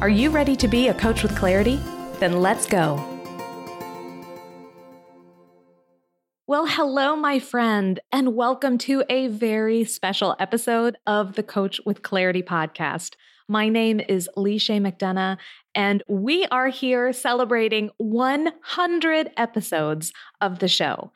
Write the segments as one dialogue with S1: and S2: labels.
S1: Are you ready to be a coach with clarity? Then let's go. Well, hello, my friend, and welcome to a very special episode of the Coach with Clarity podcast. My name is Leisha McDonough, and we are here celebrating 100 episodes of the show.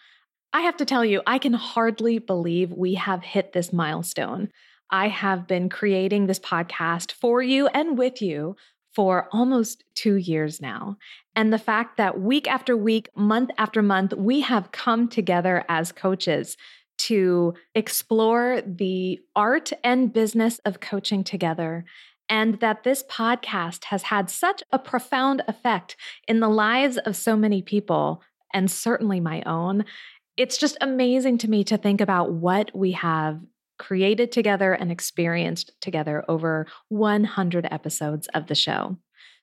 S1: I have to tell you, I can hardly believe we have hit this milestone. I have been creating this podcast for you and with you for almost two years now. And the fact that week after week, month after month, we have come together as coaches to explore the art and business of coaching together and that this podcast has had such a profound effect in the lives of so many people, and certainly my own. It's just amazing to me to think about what we have created together and experienced together over 100 episodes of the show.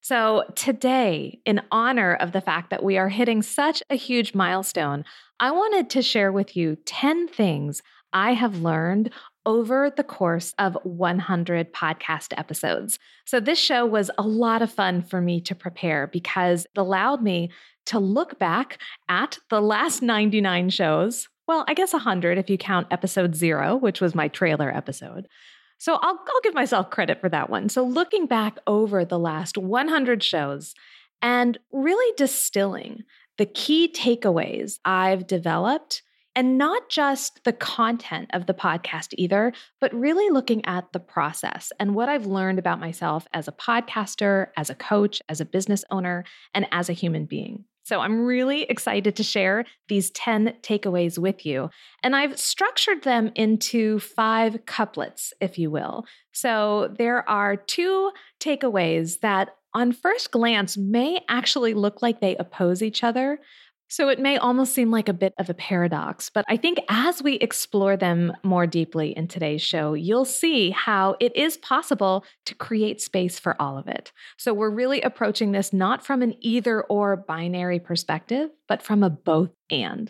S1: So, today, in honor of the fact that we are hitting such a huge milestone, I wanted to share with you 10 things I have learned over the course of 100 podcast episodes. So, this show was a lot of fun for me to prepare because it allowed me to look back at the last 99 shows. Well, I guess 100 if you count episode zero, which was my trailer episode. So, I'll, I'll give myself credit for that one. So, looking back over the last 100 shows and really distilling the key takeaways I've developed and not just the content of the podcast either, but really looking at the process and what I've learned about myself as a podcaster, as a coach, as a business owner, and as a human being. So I'm really excited to share these 10 takeaways with you. And I've structured them into five couplets, if you will. So there are two takeaways that on first glance may actually look like they oppose each other, so it may almost seem like a bit of a paradox, but I think as we explore them more deeply in today's show, you'll see how it is possible to create space for all of it. So we're really approaching this not from an either or binary perspective, but from a both and.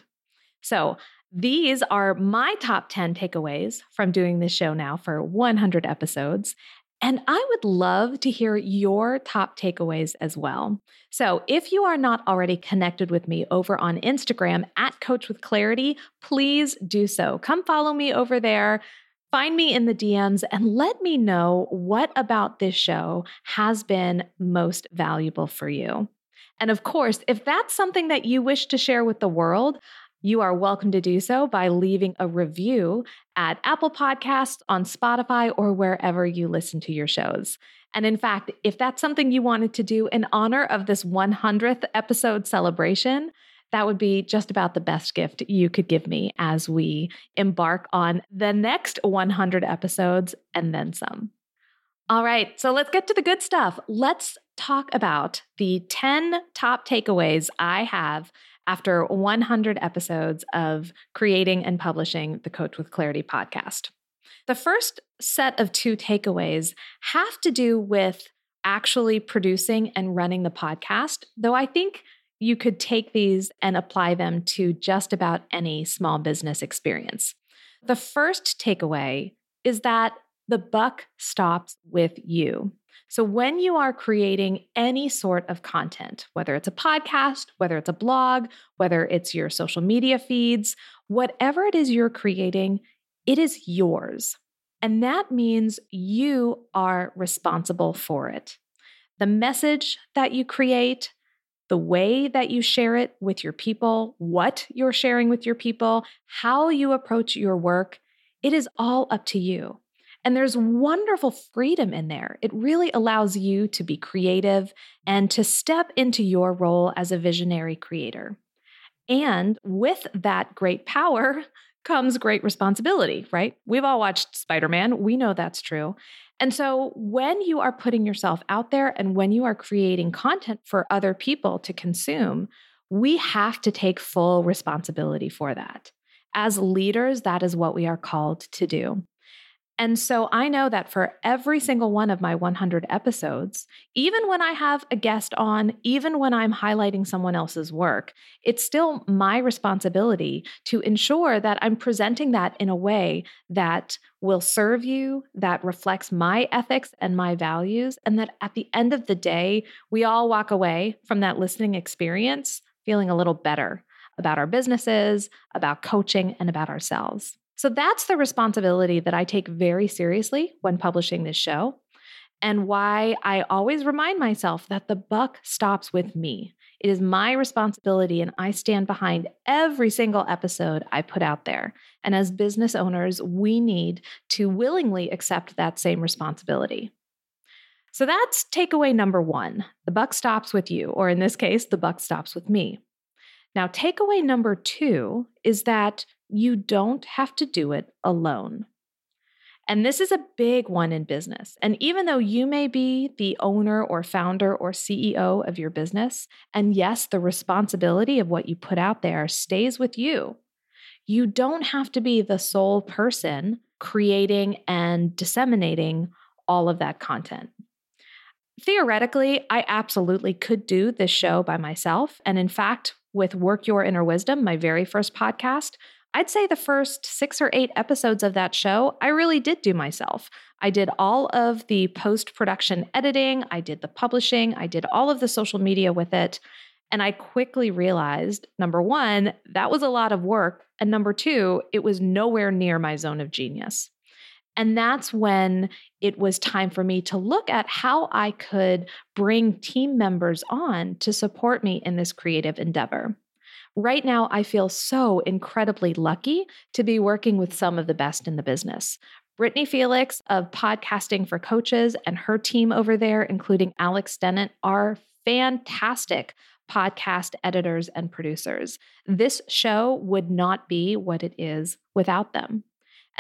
S1: So these are my top 10 takeaways from doing this show now for 100 episodes. And I would love to hear your top takeaways as well. So if you are not already connected with me over on Instagram at Coach with Clarity, please do so. Come follow me over there. Find me in the DMs and let me know what about this show has been most valuable for you. And of course, if that's something that you wish to share with the world, you are welcome to do so by leaving a review at Apple Podcasts, on Spotify, or wherever you listen to your shows. And in fact, if that's something you wanted to do in honor of this 100th episode celebration, that would be just about the best gift you could give me as we embark on the next 100 episodes and then some. All right, so let's get to the good stuff. Let's talk about the 10 top takeaways I have after 100 episodes of creating and publishing the Coach with Clarity podcast. The first set of two takeaways have to do with actually producing and running the podcast, though I think you could take these and apply them to just about any small business experience. The first takeaway is that the buck stops with you. So, when you are creating any sort of content, whether it's a podcast, whether it's a blog, whether it's your social media feeds, whatever it is you're creating, it is yours. And that means you are responsible for it. The message that you create, the way that you share it with your people, what you're sharing with your people, how you approach your work, it is all up to you. And there's wonderful freedom in there. It really allows you to be creative and to step into your role as a visionary creator. And with that great power comes great responsibility, right? We've all watched Spider Man. We know that's true. And so, when you are putting yourself out there and when you are creating content for other people to consume, we have to take full responsibility for that. As leaders, that is what we are called to do. And so I know that for every single one of my 100 episodes, even when I have a guest on, even when I'm highlighting someone else's work, it's still my responsibility to ensure that I'm presenting that in a way that will serve you, that reflects my ethics and my values, and that at the end of the day, we all walk away from that listening experience feeling a little better about our businesses, about coaching, and about ourselves. So that's the responsibility that I take very seriously when publishing this show, and why I always remind myself that the buck stops with me. It is my responsibility, and I stand behind every single episode I put out there. And as business owners, we need to willingly accept that same responsibility. So that's takeaway number one the buck stops with you, or in this case, the buck stops with me. Now, takeaway number two is that you don't have to do it alone. And this is a big one in business. And even though you may be the owner or founder or CEO of your business, and yes, the responsibility of what you put out there stays with you, you don't have to be the sole person creating and disseminating all of that content. Theoretically, I absolutely could do this show by myself. And in fact, with Work Your Inner Wisdom, my very first podcast, I'd say the first six or eight episodes of that show, I really did do myself. I did all of the post production editing, I did the publishing, I did all of the social media with it. And I quickly realized number one, that was a lot of work. And number two, it was nowhere near my zone of genius. And that's when it was time for me to look at how I could bring team members on to support me in this creative endeavor. Right now, I feel so incredibly lucky to be working with some of the best in the business. Brittany Felix of Podcasting for Coaches and her team over there, including Alex Dennett, are fantastic podcast editors and producers. This show would not be what it is without them.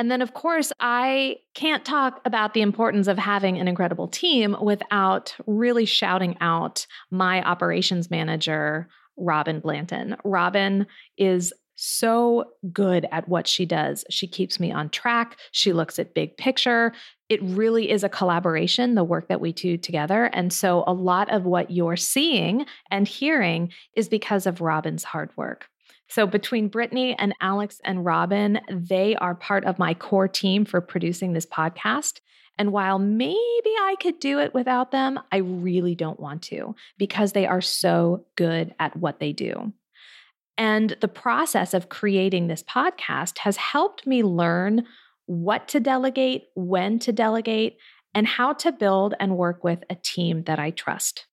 S1: And then, of course, I can't talk about the importance of having an incredible team without really shouting out my operations manager, Robin Blanton. Robin is so good at what she does. She keeps me on track. She looks at big picture. It really is a collaboration, the work that we do together. And so a lot of what you're seeing and hearing is because of Robin's hard work. So between Brittany and Alex and Robin, they are part of my core team for producing this podcast. And while maybe I could do it without them, I really don't want to because they are so good at what they do. And the process of creating this podcast has helped me learn what to delegate, when to delegate, and how to build and work with a team that I trust.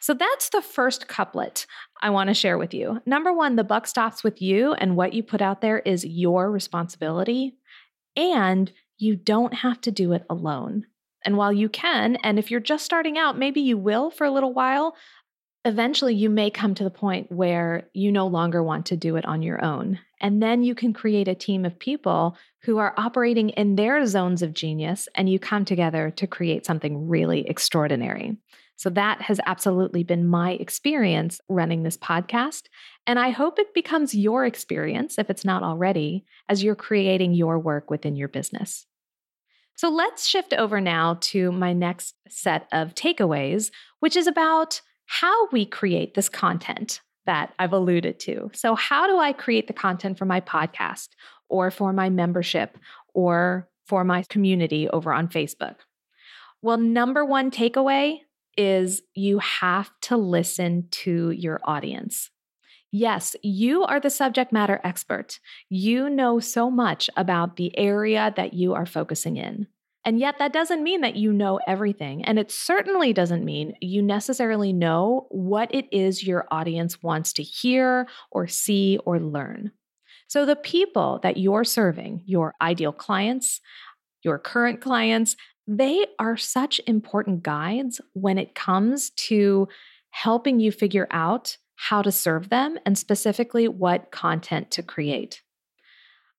S1: So that's the first couplet I want to share with you. Number one, the buck stops with you, and what you put out there is your responsibility. And you don't have to do it alone. And while you can, and if you're just starting out, maybe you will for a little while, eventually you may come to the point where you no longer want to do it on your own. And then you can create a team of people who are operating in their zones of genius, and you come together to create something really extraordinary. So that has absolutely been my experience running this podcast. And I hope it becomes your experience, if it's not already, as you're creating your work within your business. So let's shift over now to my next set of takeaways, which is about how we create this content that I've alluded to. So, how do I create the content for my podcast or for my membership or for my community over on Facebook? Well, number one takeaway is you have to listen to your audience. Yes, you are the subject matter expert. You know so much about the area that you are focusing in. And yet, that doesn't mean that you know everything. And it certainly doesn't mean you necessarily know what it is your audience wants to hear or see or learn. So, the people that you're serving, your ideal clients, your current clients, they are such important guides when it comes to helping you figure out how to serve them and specifically what content to create.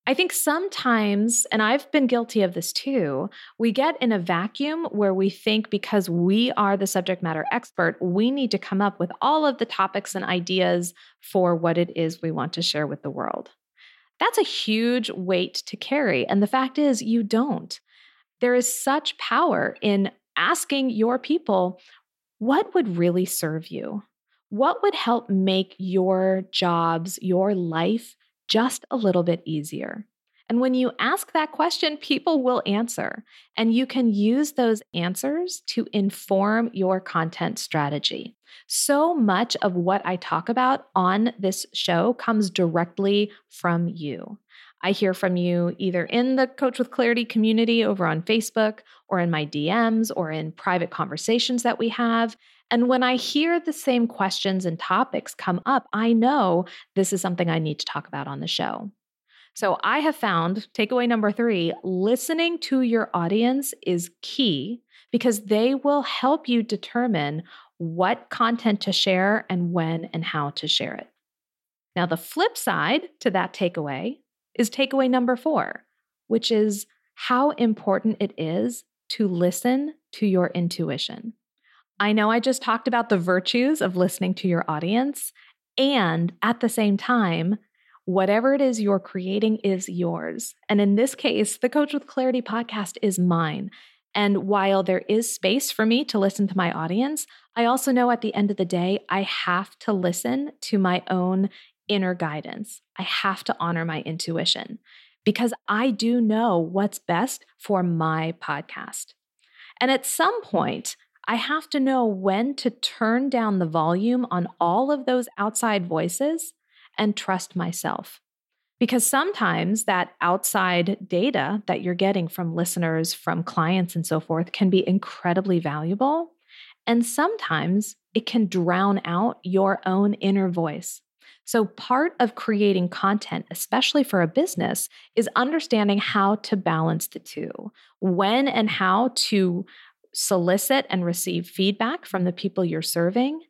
S1: I think sometimes, and I've been guilty of this too, we get in a vacuum where we think because we are the subject matter expert, we need to come up with all of the topics and ideas for what it is we want to share with the world. That's a huge weight to carry. And the fact is, you don't. There is such power in asking your people what would really serve you? What would help make your jobs, your life, just a little bit easier? And when you ask that question, people will answer. And you can use those answers to inform your content strategy. So much of what I talk about on this show comes directly from you. I hear from you either in the Coach with Clarity community over on Facebook or in my DMs or in private conversations that we have. And when I hear the same questions and topics come up, I know this is something I need to talk about on the show. So I have found takeaway number three listening to your audience is key because they will help you determine what content to share and when and how to share it. Now, the flip side to that takeaway is takeaway number four, which is how important it is to listen to your intuition. I know I just talked about the virtues of listening to your audience, and at the same time, whatever it is you're creating is yours. And in this case, the Coach with Clarity podcast is mine. And while there is space for me to listen to my audience, I also know at the end of the day, I have to listen to my own inner guidance. I have to honor my intuition because I do know what's best for my podcast. And at some point, I have to know when to turn down the volume on all of those outside voices and trust myself. Because sometimes that outside data that you're getting from listeners, from clients, and so forth can be incredibly valuable. And sometimes it can drown out your own inner voice. So, part of creating content, especially for a business, is understanding how to balance the two, when and how to solicit and receive feedback from the people you're serving,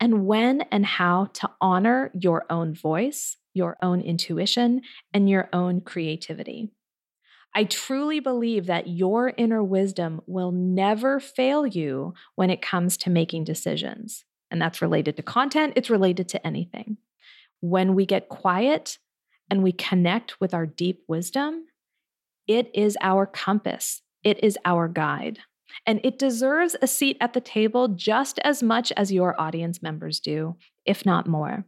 S1: and when and how to honor your own voice, your own intuition, and your own creativity. I truly believe that your inner wisdom will never fail you when it comes to making decisions. And that's related to content, it's related to anything. When we get quiet and we connect with our deep wisdom, it is our compass, it is our guide and it deserves a seat at the table just as much as your audience members do, if not more.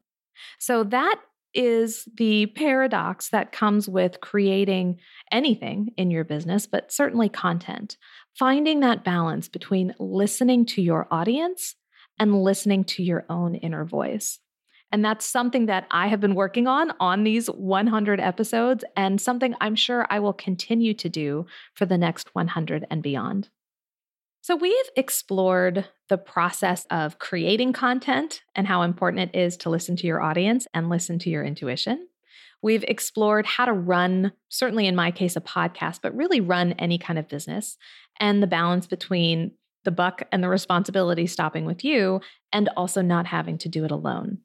S1: So that is the paradox that comes with creating anything in your business, but certainly content. Finding that balance between listening to your audience and listening to your own inner voice. And that's something that I have been working on on these 100 episodes, and something I'm sure I will continue to do for the next 100 and beyond. So, we've explored the process of creating content and how important it is to listen to your audience and listen to your intuition. We've explored how to run, certainly in my case, a podcast, but really run any kind of business and the balance between the buck and the responsibility stopping with you and also not having to do it alone.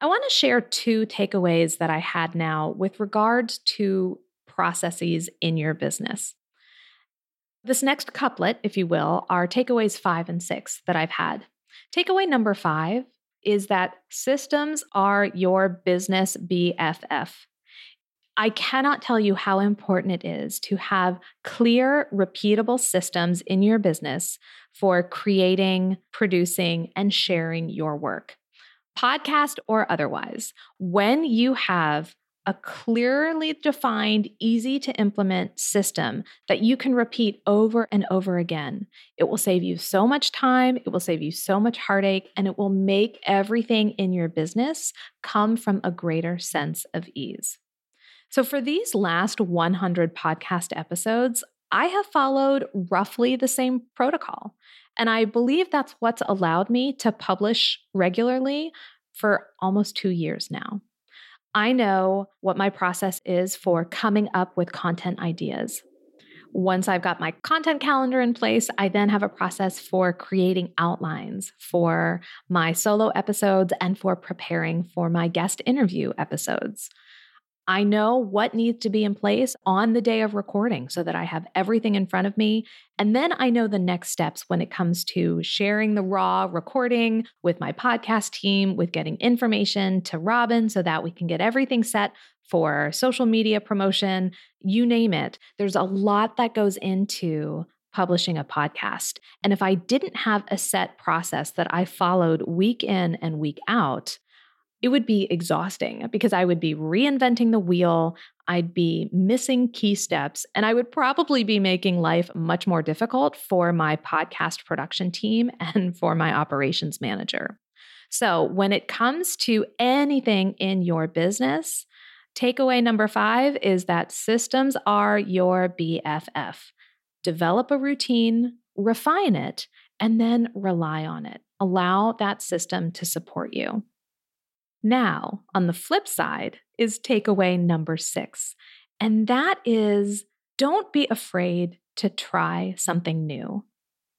S1: I want to share two takeaways that I had now with regards to processes in your business. This next couplet, if you will, are takeaways five and six that I've had. Takeaway number five is that systems are your business BFF. I cannot tell you how important it is to have clear, repeatable systems in your business for creating, producing, and sharing your work, podcast or otherwise. When you have a clearly defined, easy to implement system that you can repeat over and over again. It will save you so much time, it will save you so much heartache, and it will make everything in your business come from a greater sense of ease. So, for these last 100 podcast episodes, I have followed roughly the same protocol. And I believe that's what's allowed me to publish regularly for almost two years now. I know what my process is for coming up with content ideas. Once I've got my content calendar in place, I then have a process for creating outlines for my solo episodes and for preparing for my guest interview episodes. I know what needs to be in place on the day of recording so that I have everything in front of me. And then I know the next steps when it comes to sharing the raw recording with my podcast team, with getting information to Robin so that we can get everything set for social media promotion, you name it. There's a lot that goes into publishing a podcast. And if I didn't have a set process that I followed week in and week out, it would be exhausting because I would be reinventing the wheel. I'd be missing key steps, and I would probably be making life much more difficult for my podcast production team and for my operations manager. So, when it comes to anything in your business, takeaway number five is that systems are your BFF. Develop a routine, refine it, and then rely on it. Allow that system to support you. Now, on the flip side is takeaway number six, and that is don't be afraid to try something new.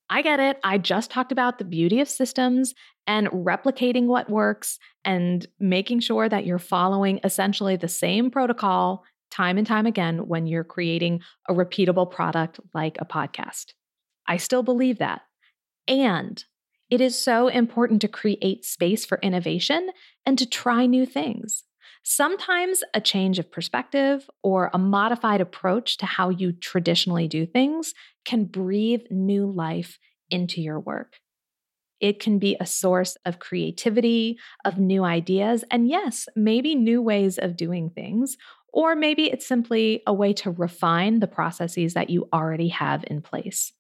S1: I get it. I just talked about the beauty of systems and replicating what works and making sure that you're following essentially the same protocol time and time again when you're creating a repeatable product like a podcast. I still believe that. And it is so important to create space for innovation and to try new things. Sometimes a change of perspective or a modified approach to how you traditionally do things can breathe new life into your work. It can be a source of creativity, of new ideas, and yes, maybe new ways of doing things, or maybe it's simply a way to refine the processes that you already have in place.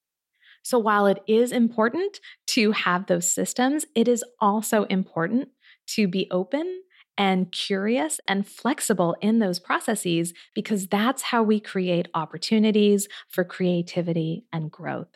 S1: So while it is important to have those systems, it is also important to be open and curious and flexible in those processes because that's how we create opportunities for creativity and growth.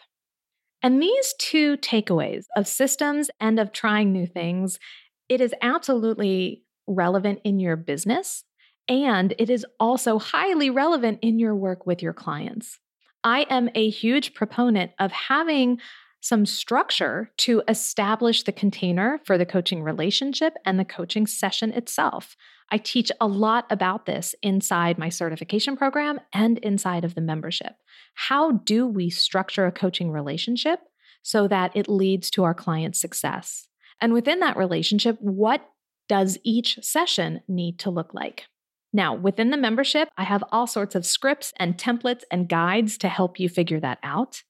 S1: And these two takeaways of systems and of trying new things, it is absolutely relevant in your business and it is also highly relevant in your work with your clients. I am a huge proponent of having some structure to establish the container for the coaching relationship and the coaching session itself. I teach a lot about this inside my certification program and inside of the membership. How do we structure a coaching relationship so that it leads to our client's success? And within that relationship, what does each session need to look like? Now, within the membership, I have all sorts of scripts and templates and guides to help you figure that out.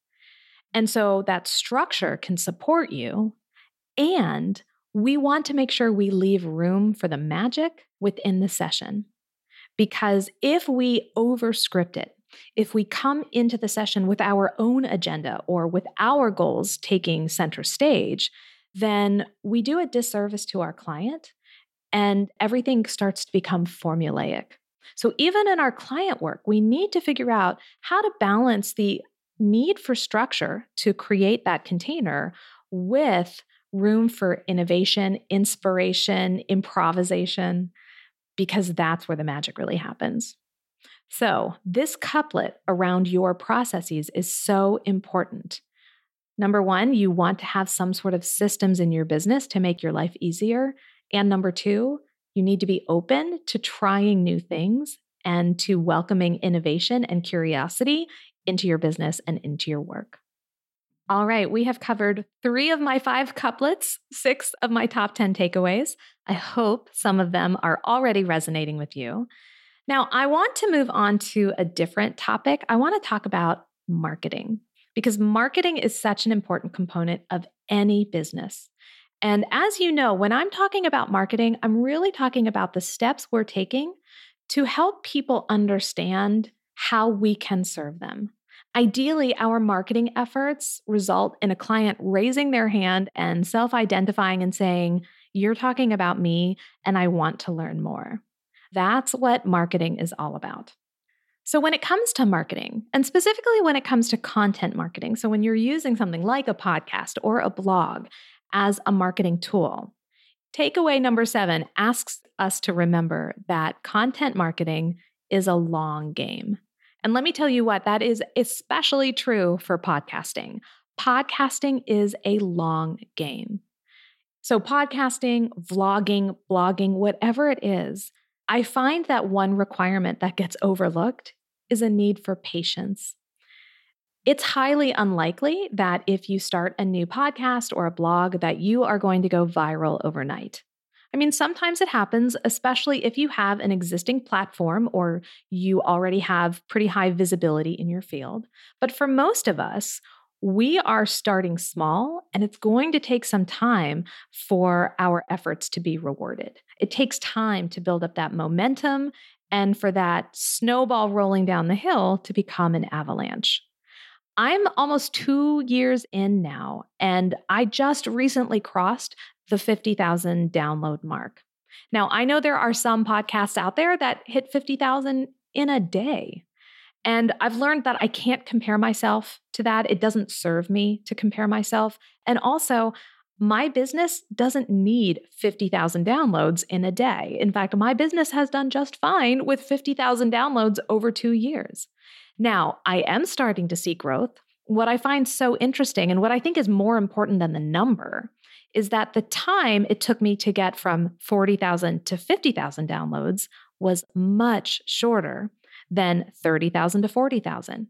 S1: And so that structure can support you. And we want to make sure we leave room for the magic within the session. Because if we overscript it, if we come into the session with our own agenda or with our goals taking center stage, then we do a disservice to our client and everything starts to become formulaic. So, even in our client work, we need to figure out how to balance the need for structure to create that container with room for innovation, inspiration, improvisation, because that's where the magic really happens. So, this couplet around your processes is so important. Number one, you want to have some sort of systems in your business to make your life easier. And number two, you need to be open to trying new things and to welcoming innovation and curiosity into your business and into your work. All right, we have covered three of my five couplets, six of my top 10 takeaways. I hope some of them are already resonating with you. Now, I want to move on to a different topic. I want to talk about marketing because marketing is such an important component of any business. And as you know, when I'm talking about marketing, I'm really talking about the steps we're taking to help people understand how we can serve them. Ideally, our marketing efforts result in a client raising their hand and self identifying and saying, You're talking about me, and I want to learn more. That's what marketing is all about. So, when it comes to marketing, and specifically when it comes to content marketing, so when you're using something like a podcast or a blog, as a marketing tool. Takeaway number seven asks us to remember that content marketing is a long game. And let me tell you what, that is especially true for podcasting. Podcasting is a long game. So, podcasting, vlogging, blogging, whatever it is, I find that one requirement that gets overlooked is a need for patience. It's highly unlikely that if you start a new podcast or a blog that you are going to go viral overnight. I mean, sometimes it happens, especially if you have an existing platform or you already have pretty high visibility in your field. But for most of us, we are starting small and it's going to take some time for our efforts to be rewarded. It takes time to build up that momentum and for that snowball rolling down the hill to become an avalanche. I'm almost two years in now, and I just recently crossed the 50,000 download mark. Now, I know there are some podcasts out there that hit 50,000 in a day. And I've learned that I can't compare myself to that. It doesn't serve me to compare myself. And also, my business doesn't need 50,000 downloads in a day. In fact, my business has done just fine with 50,000 downloads over two years. Now, I am starting to see growth. What I find so interesting and what I think is more important than the number is that the time it took me to get from 40,000 to 50,000 downloads was much shorter than 30,000 to 40,000.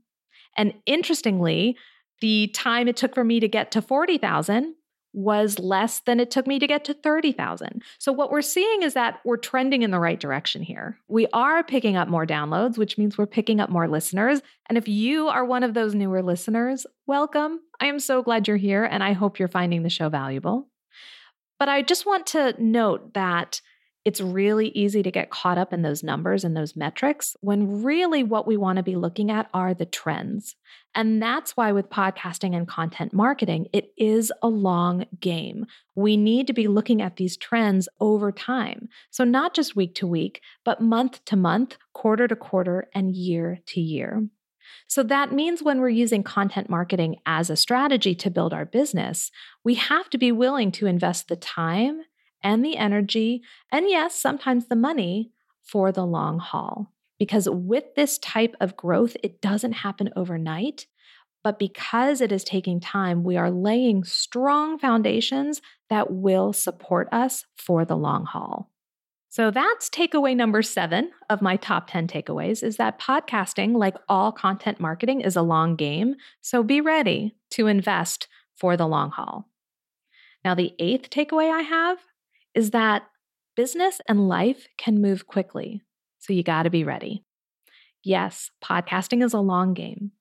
S1: And interestingly, the time it took for me to get to 40,000 was less than it took me to get to 30,000. So, what we're seeing is that we're trending in the right direction here. We are picking up more downloads, which means we're picking up more listeners. And if you are one of those newer listeners, welcome. I am so glad you're here, and I hope you're finding the show valuable. But I just want to note that it's really easy to get caught up in those numbers and those metrics when really what we want to be looking at are the trends. And that's why with podcasting and content marketing, it is a long game. We need to be looking at these trends over time. So, not just week to week, but month to month, quarter to quarter, and year to year. So that means when we're using content marketing as a strategy to build our business, we have to be willing to invest the time and the energy, and yes, sometimes the money for the long haul. Because with this type of growth, it doesn't happen overnight. But because it is taking time, we are laying strong foundations that will support us for the long haul. So that's takeaway number seven of my top 10 takeaways is that podcasting, like all content marketing, is a long game. So be ready to invest for the long haul. Now, the eighth takeaway I have is that business and life can move quickly. So you got to be ready. Yes, podcasting is a long game.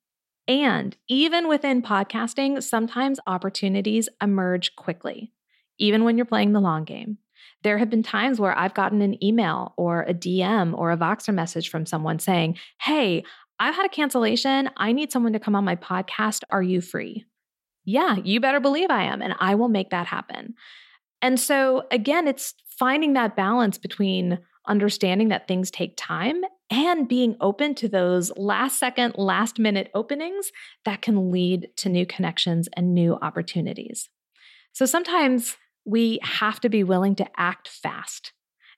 S1: And even within podcasting, sometimes opportunities emerge quickly, even when you're playing the long game. There have been times where I've gotten an email or a DM or a Voxer message from someone saying, Hey, I've had a cancellation. I need someone to come on my podcast. Are you free? Yeah, you better believe I am, and I will make that happen. And so, again, it's finding that balance between understanding that things take time and being open to those last second, last minute openings that can lead to new connections and new opportunities. So sometimes we have to be willing to act fast.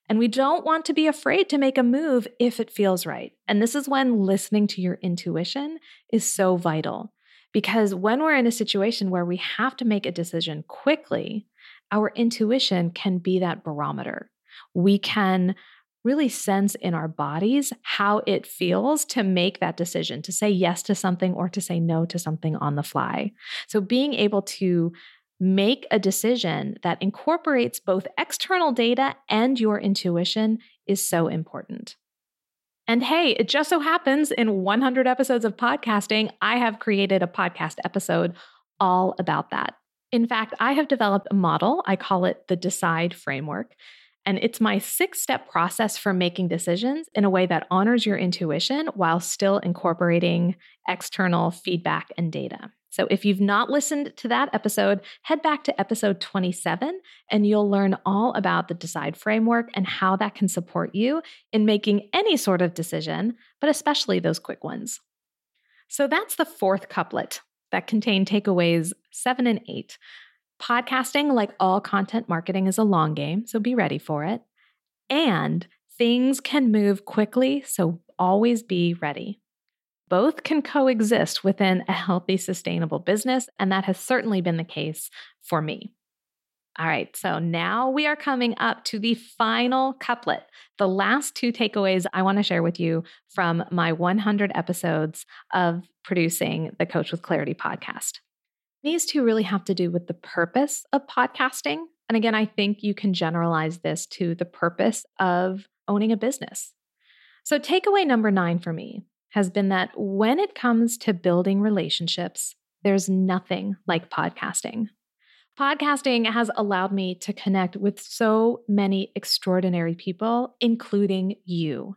S1: And we don't want to be afraid to make a move if it feels right. And this is when listening to your intuition is so vital. Because when we're in a situation where we have to make a decision quickly, our intuition can be that barometer. We can really sense in our bodies how it feels to make that decision, to say yes to something or to say no to something on the fly. So, being able to make a decision that incorporates both external data and your intuition is so important. And hey, it just so happens in 100 episodes of podcasting, I have created a podcast episode all about that. In fact, I have developed a model, I call it the Decide Framework. And it's my six step process for making decisions in a way that honors your intuition while still incorporating external feedback and data. So if you've not listened to that episode, head back to episode 27 and you'll learn all about the Decide framework and how that can support you in making any sort of decision, but especially those quick ones. So that's the fourth couplet that contain takeaways seven and eight. Podcasting, like all content marketing, is a long game, so be ready for it. And things can move quickly, so always be ready both can coexist within a healthy, sustainable business. And that has certainly been the case for me. All right, so now we are coming up to the final couplet, the last two takeaways I want to share with you from my 100 episodes of producing the Coach with Clarity podcast. These two really have to do with the purpose of podcasting. And again, I think you can generalize this to the purpose of owning a business. So, takeaway number nine for me has been that when it comes to building relationships, there's nothing like podcasting. Podcasting has allowed me to connect with so many extraordinary people, including you.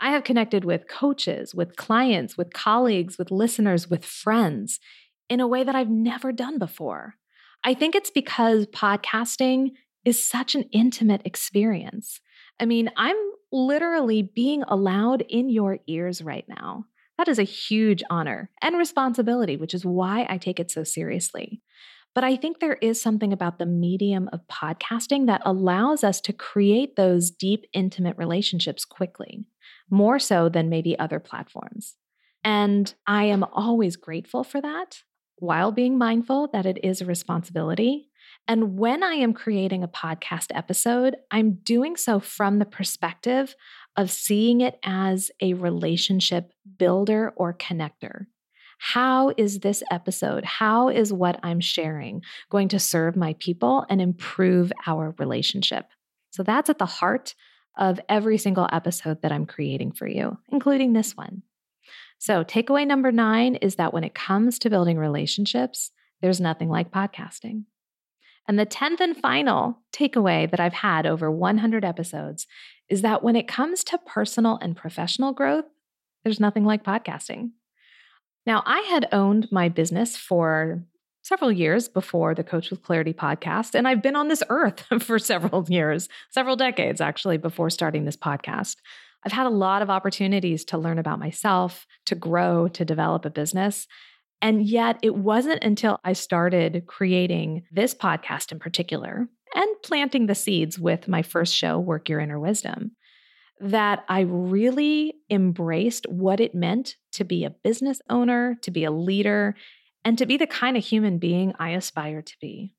S1: I have connected with coaches, with clients, with colleagues, with listeners, with friends in a way that I've never done before. I think it's because podcasting is such an intimate experience. I mean, I'm literally being allowed in your ears right now. That is a huge honor and responsibility, which is why I take it so seriously. But I think there is something about the medium of podcasting that allows us to create those deep, intimate relationships quickly, more so than maybe other platforms. And I am always grateful for that while being mindful that it is a responsibility. And when I am creating a podcast episode, I'm doing so from the perspective of seeing it as a relationship builder or connector. How is this episode, how is what I'm sharing going to serve my people and improve our relationship? So that's at the heart of every single episode that I'm creating for you, including this one. So, takeaway number nine is that when it comes to building relationships, there's nothing like podcasting. And the 10th and final takeaway that I've had over 100 episodes is that when it comes to personal and professional growth, there's nothing like podcasting. Now, I had owned my business for several years before the Coach with Clarity podcast, and I've been on this earth for several years, several decades actually, before starting this podcast. I've had a lot of opportunities to learn about myself, to grow, to develop a business. And yet, it wasn't until I started creating this podcast in particular and planting the seeds with my first show, Work Your Inner Wisdom, that I really embraced what it meant to be a business owner, to be a leader, and to be the kind of human being I aspire to be.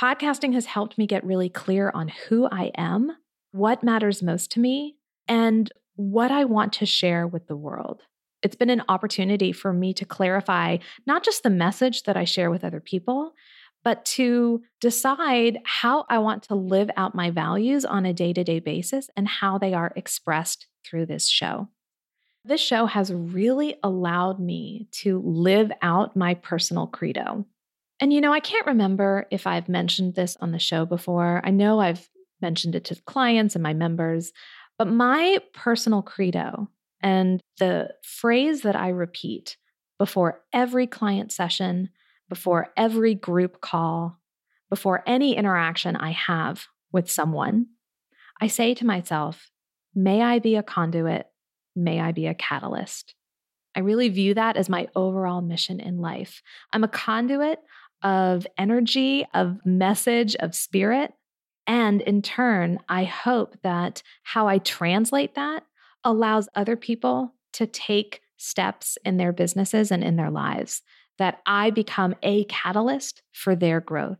S1: Podcasting has helped me get really clear on who I am, what matters most to me, and what I want to share with the world. It's been an opportunity for me to clarify not just the message that I share with other people, but to decide how I want to live out my values on a day to day basis and how they are expressed through this show. This show has really allowed me to live out my personal credo. And you know, I can't remember if I've mentioned this on the show before. I know I've mentioned it to clients and my members, but my personal credo and the phrase that I repeat before every client session, before every group call, before any interaction I have with someone, I say to myself, May I be a conduit, may I be a catalyst. I really view that as my overall mission in life. I'm a conduit of energy, of message, of spirit. And in turn, I hope that how I translate that allows other people to take steps in their businesses and in their lives that I become a catalyst for their growth.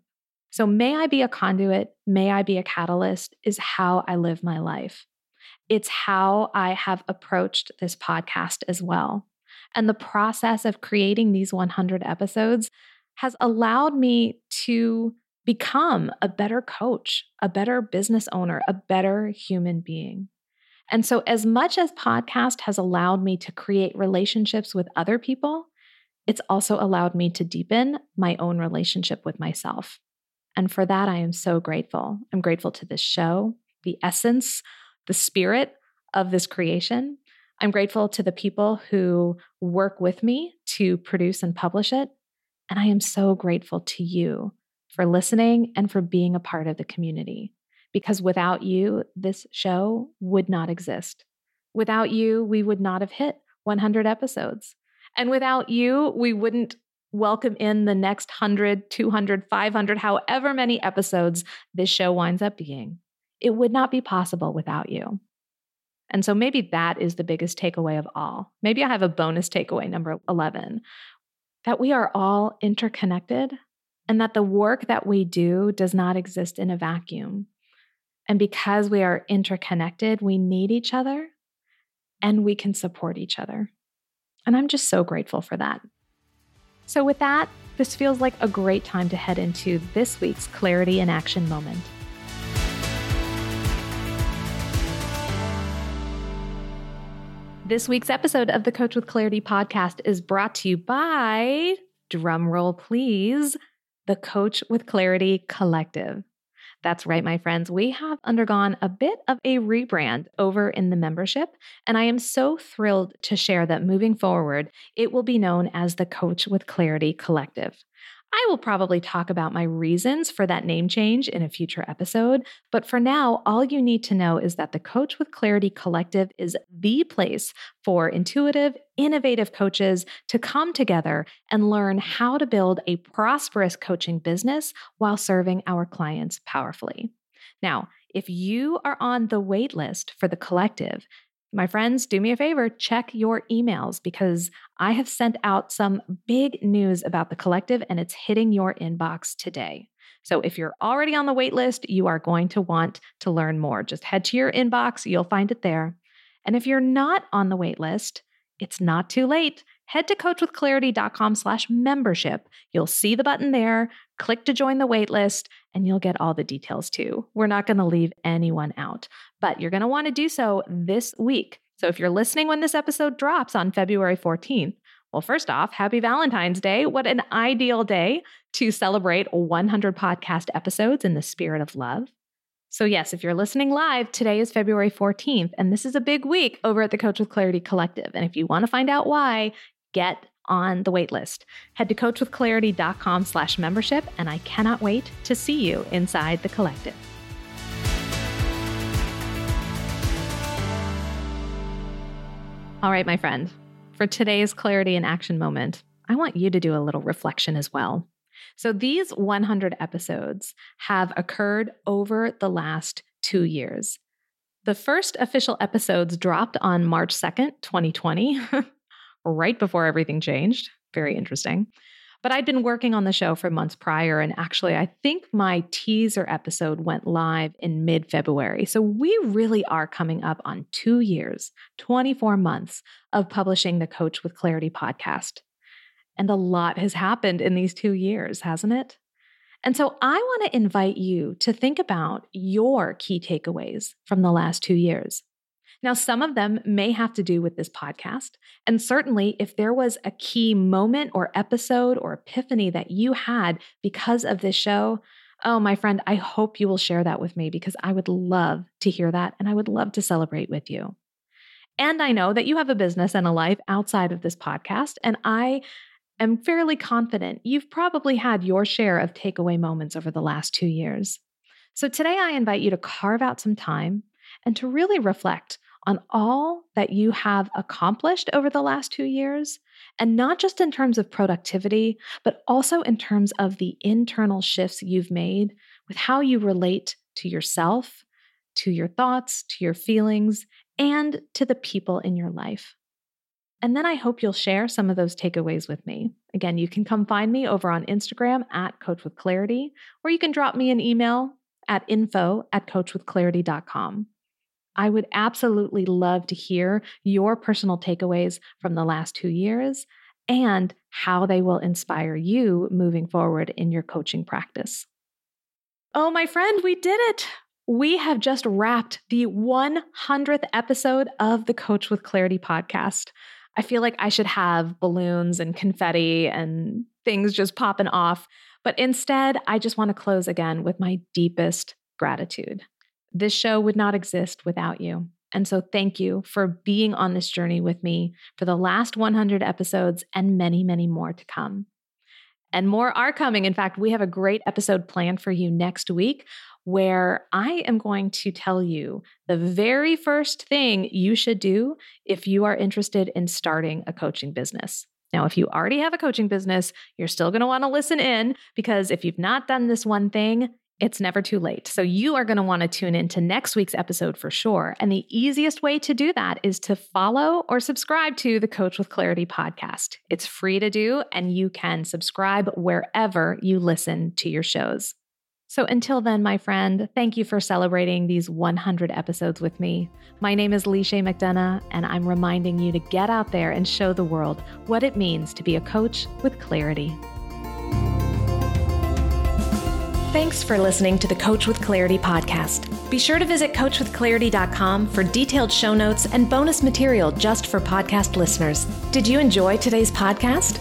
S1: So, may I be a conduit, may I be a catalyst is how I live my life. It's how I have approached this podcast as well. And the process of creating these 100 episodes has allowed me to become a better coach, a better business owner, a better human being. And so, as much as podcast has allowed me to create relationships with other people, it's also allowed me to deepen my own relationship with myself. And for that, I am so grateful. I'm grateful to this show, the essence, the spirit of this creation. I'm grateful to the people who work with me to produce and publish it. And I am so grateful to you for listening and for being a part of the community. Because without you, this show would not exist. Without you, we would not have hit 100 episodes. And without you, we wouldn't welcome in the next 100, 200, 500, however many episodes this show winds up being. It would not be possible without you. And so maybe that is the biggest takeaway of all. Maybe I have a bonus takeaway, number 11, that we are all interconnected and that the work that we do does not exist in a vacuum. And because we are interconnected, we need each other and we can support each other. And I'm just so grateful for that. So, with that, this feels like a great time to head into this week's Clarity in Action moment. This week's episode of the Coach with Clarity podcast is brought to you by, drumroll please, the Coach with Clarity Collective. That's right, my friends. We have undergone a bit of a rebrand over in the membership, and I am so thrilled to share that moving forward, it will be known as the Coach with Clarity Collective. I will probably talk about my reasons for that name change in a future episode, but for now, all you need to know is that the Coach with Clarity Collective is the place for intuitive, innovative coaches to come together and learn how to build a prosperous coaching business while serving our clients powerfully. Now, if you are on the wait list for the collective, my friends, do me a favor, check your emails because I have sent out some big news about the collective and it's hitting your inbox today. So if you're already on the wait list, you are going to want to learn more. Just head to your inbox, you'll find it there. And if you're not on the wait list, it's not too late. Head to coachwithclarity.com slash membership. You'll see the button there. Click to join the waitlist, and you'll get all the details too. We're not going to leave anyone out, but you're going to want to do so this week. So if you're listening when this episode drops on February 14th, well, first off, happy Valentine's Day. What an ideal day to celebrate 100 podcast episodes in the spirit of love. So, yes, if you're listening live, today is February 14th, and this is a big week over at the Coach with Clarity Collective. And if you want to find out why, get on the waitlist. Head to coachwithclarity.com slash membership, and I cannot wait to see you inside the collective. All right, my friend, for today's clarity and action moment, I want you to do a little reflection as well. So these 100 episodes have occurred over the last two years. The first official episodes dropped on March 2nd, 2020, right before everything changed. Very interesting. But I'd been working on the show for months prior, and actually, I think my teaser episode went live in mid February. So we really are coming up on two years, 24 months of publishing the Coach with Clarity podcast. And a lot has happened in these two years, hasn't it? And so I want to invite you to think about your key takeaways from the last two years. Now, some of them may have to do with this podcast. And certainly, if there was a key moment or episode or epiphany that you had because of this show, oh, my friend, I hope you will share that with me because I would love to hear that and I would love to celebrate with you. And I know that you have a business and a life outside of this podcast. And I am fairly confident you've probably had your share of takeaway moments over the last two years. So today I invite you to carve out some time and to really reflect on all that you have accomplished over the last two years, and not just in terms of productivity, but also in terms of the internal shifts you've made with how you relate to yourself, to your thoughts, to your feelings, and to the people in your life. And then I hope you'll share some of those takeaways with me. Again, you can come find me over on Instagram at Coach with Clarity, or you can drop me an email at info at coachwithclarity.com. I would absolutely love to hear your personal takeaways from the last two years and how they will inspire you moving forward in your coaching practice. Oh, my friend, we did it! We have just wrapped the 100th episode of the Coach with Clarity podcast. I feel like I should have balloons and confetti and things just popping off. But instead, I just want to close again with my deepest gratitude. This show would not exist without you. And so, thank you for being on this journey with me for the last 100 episodes and many, many more to come. And more are coming. In fact, we have a great episode planned for you next week where I am going to tell you the very first thing you should do if you are interested in starting a coaching business. Now, if you already have a coaching business, you're still going to want to listen in because if you've not done this one thing, it's never too late. So you are going to want to tune in to next week's episode for sure. And the easiest way to do that is to follow or subscribe to the Coach with Clarity podcast. It's free to do, and you can subscribe wherever you listen to your shows. So until then, my friend, thank you for celebrating these 100 episodes with me. My name is Leisha McDonough, and I'm reminding you to get out there and show the world what it means to be a coach with clarity. Thanks for listening to the Coach with Clarity podcast. Be sure to visit coachwithclarity.com for detailed show notes and bonus material just for podcast listeners. Did you enjoy today's podcast?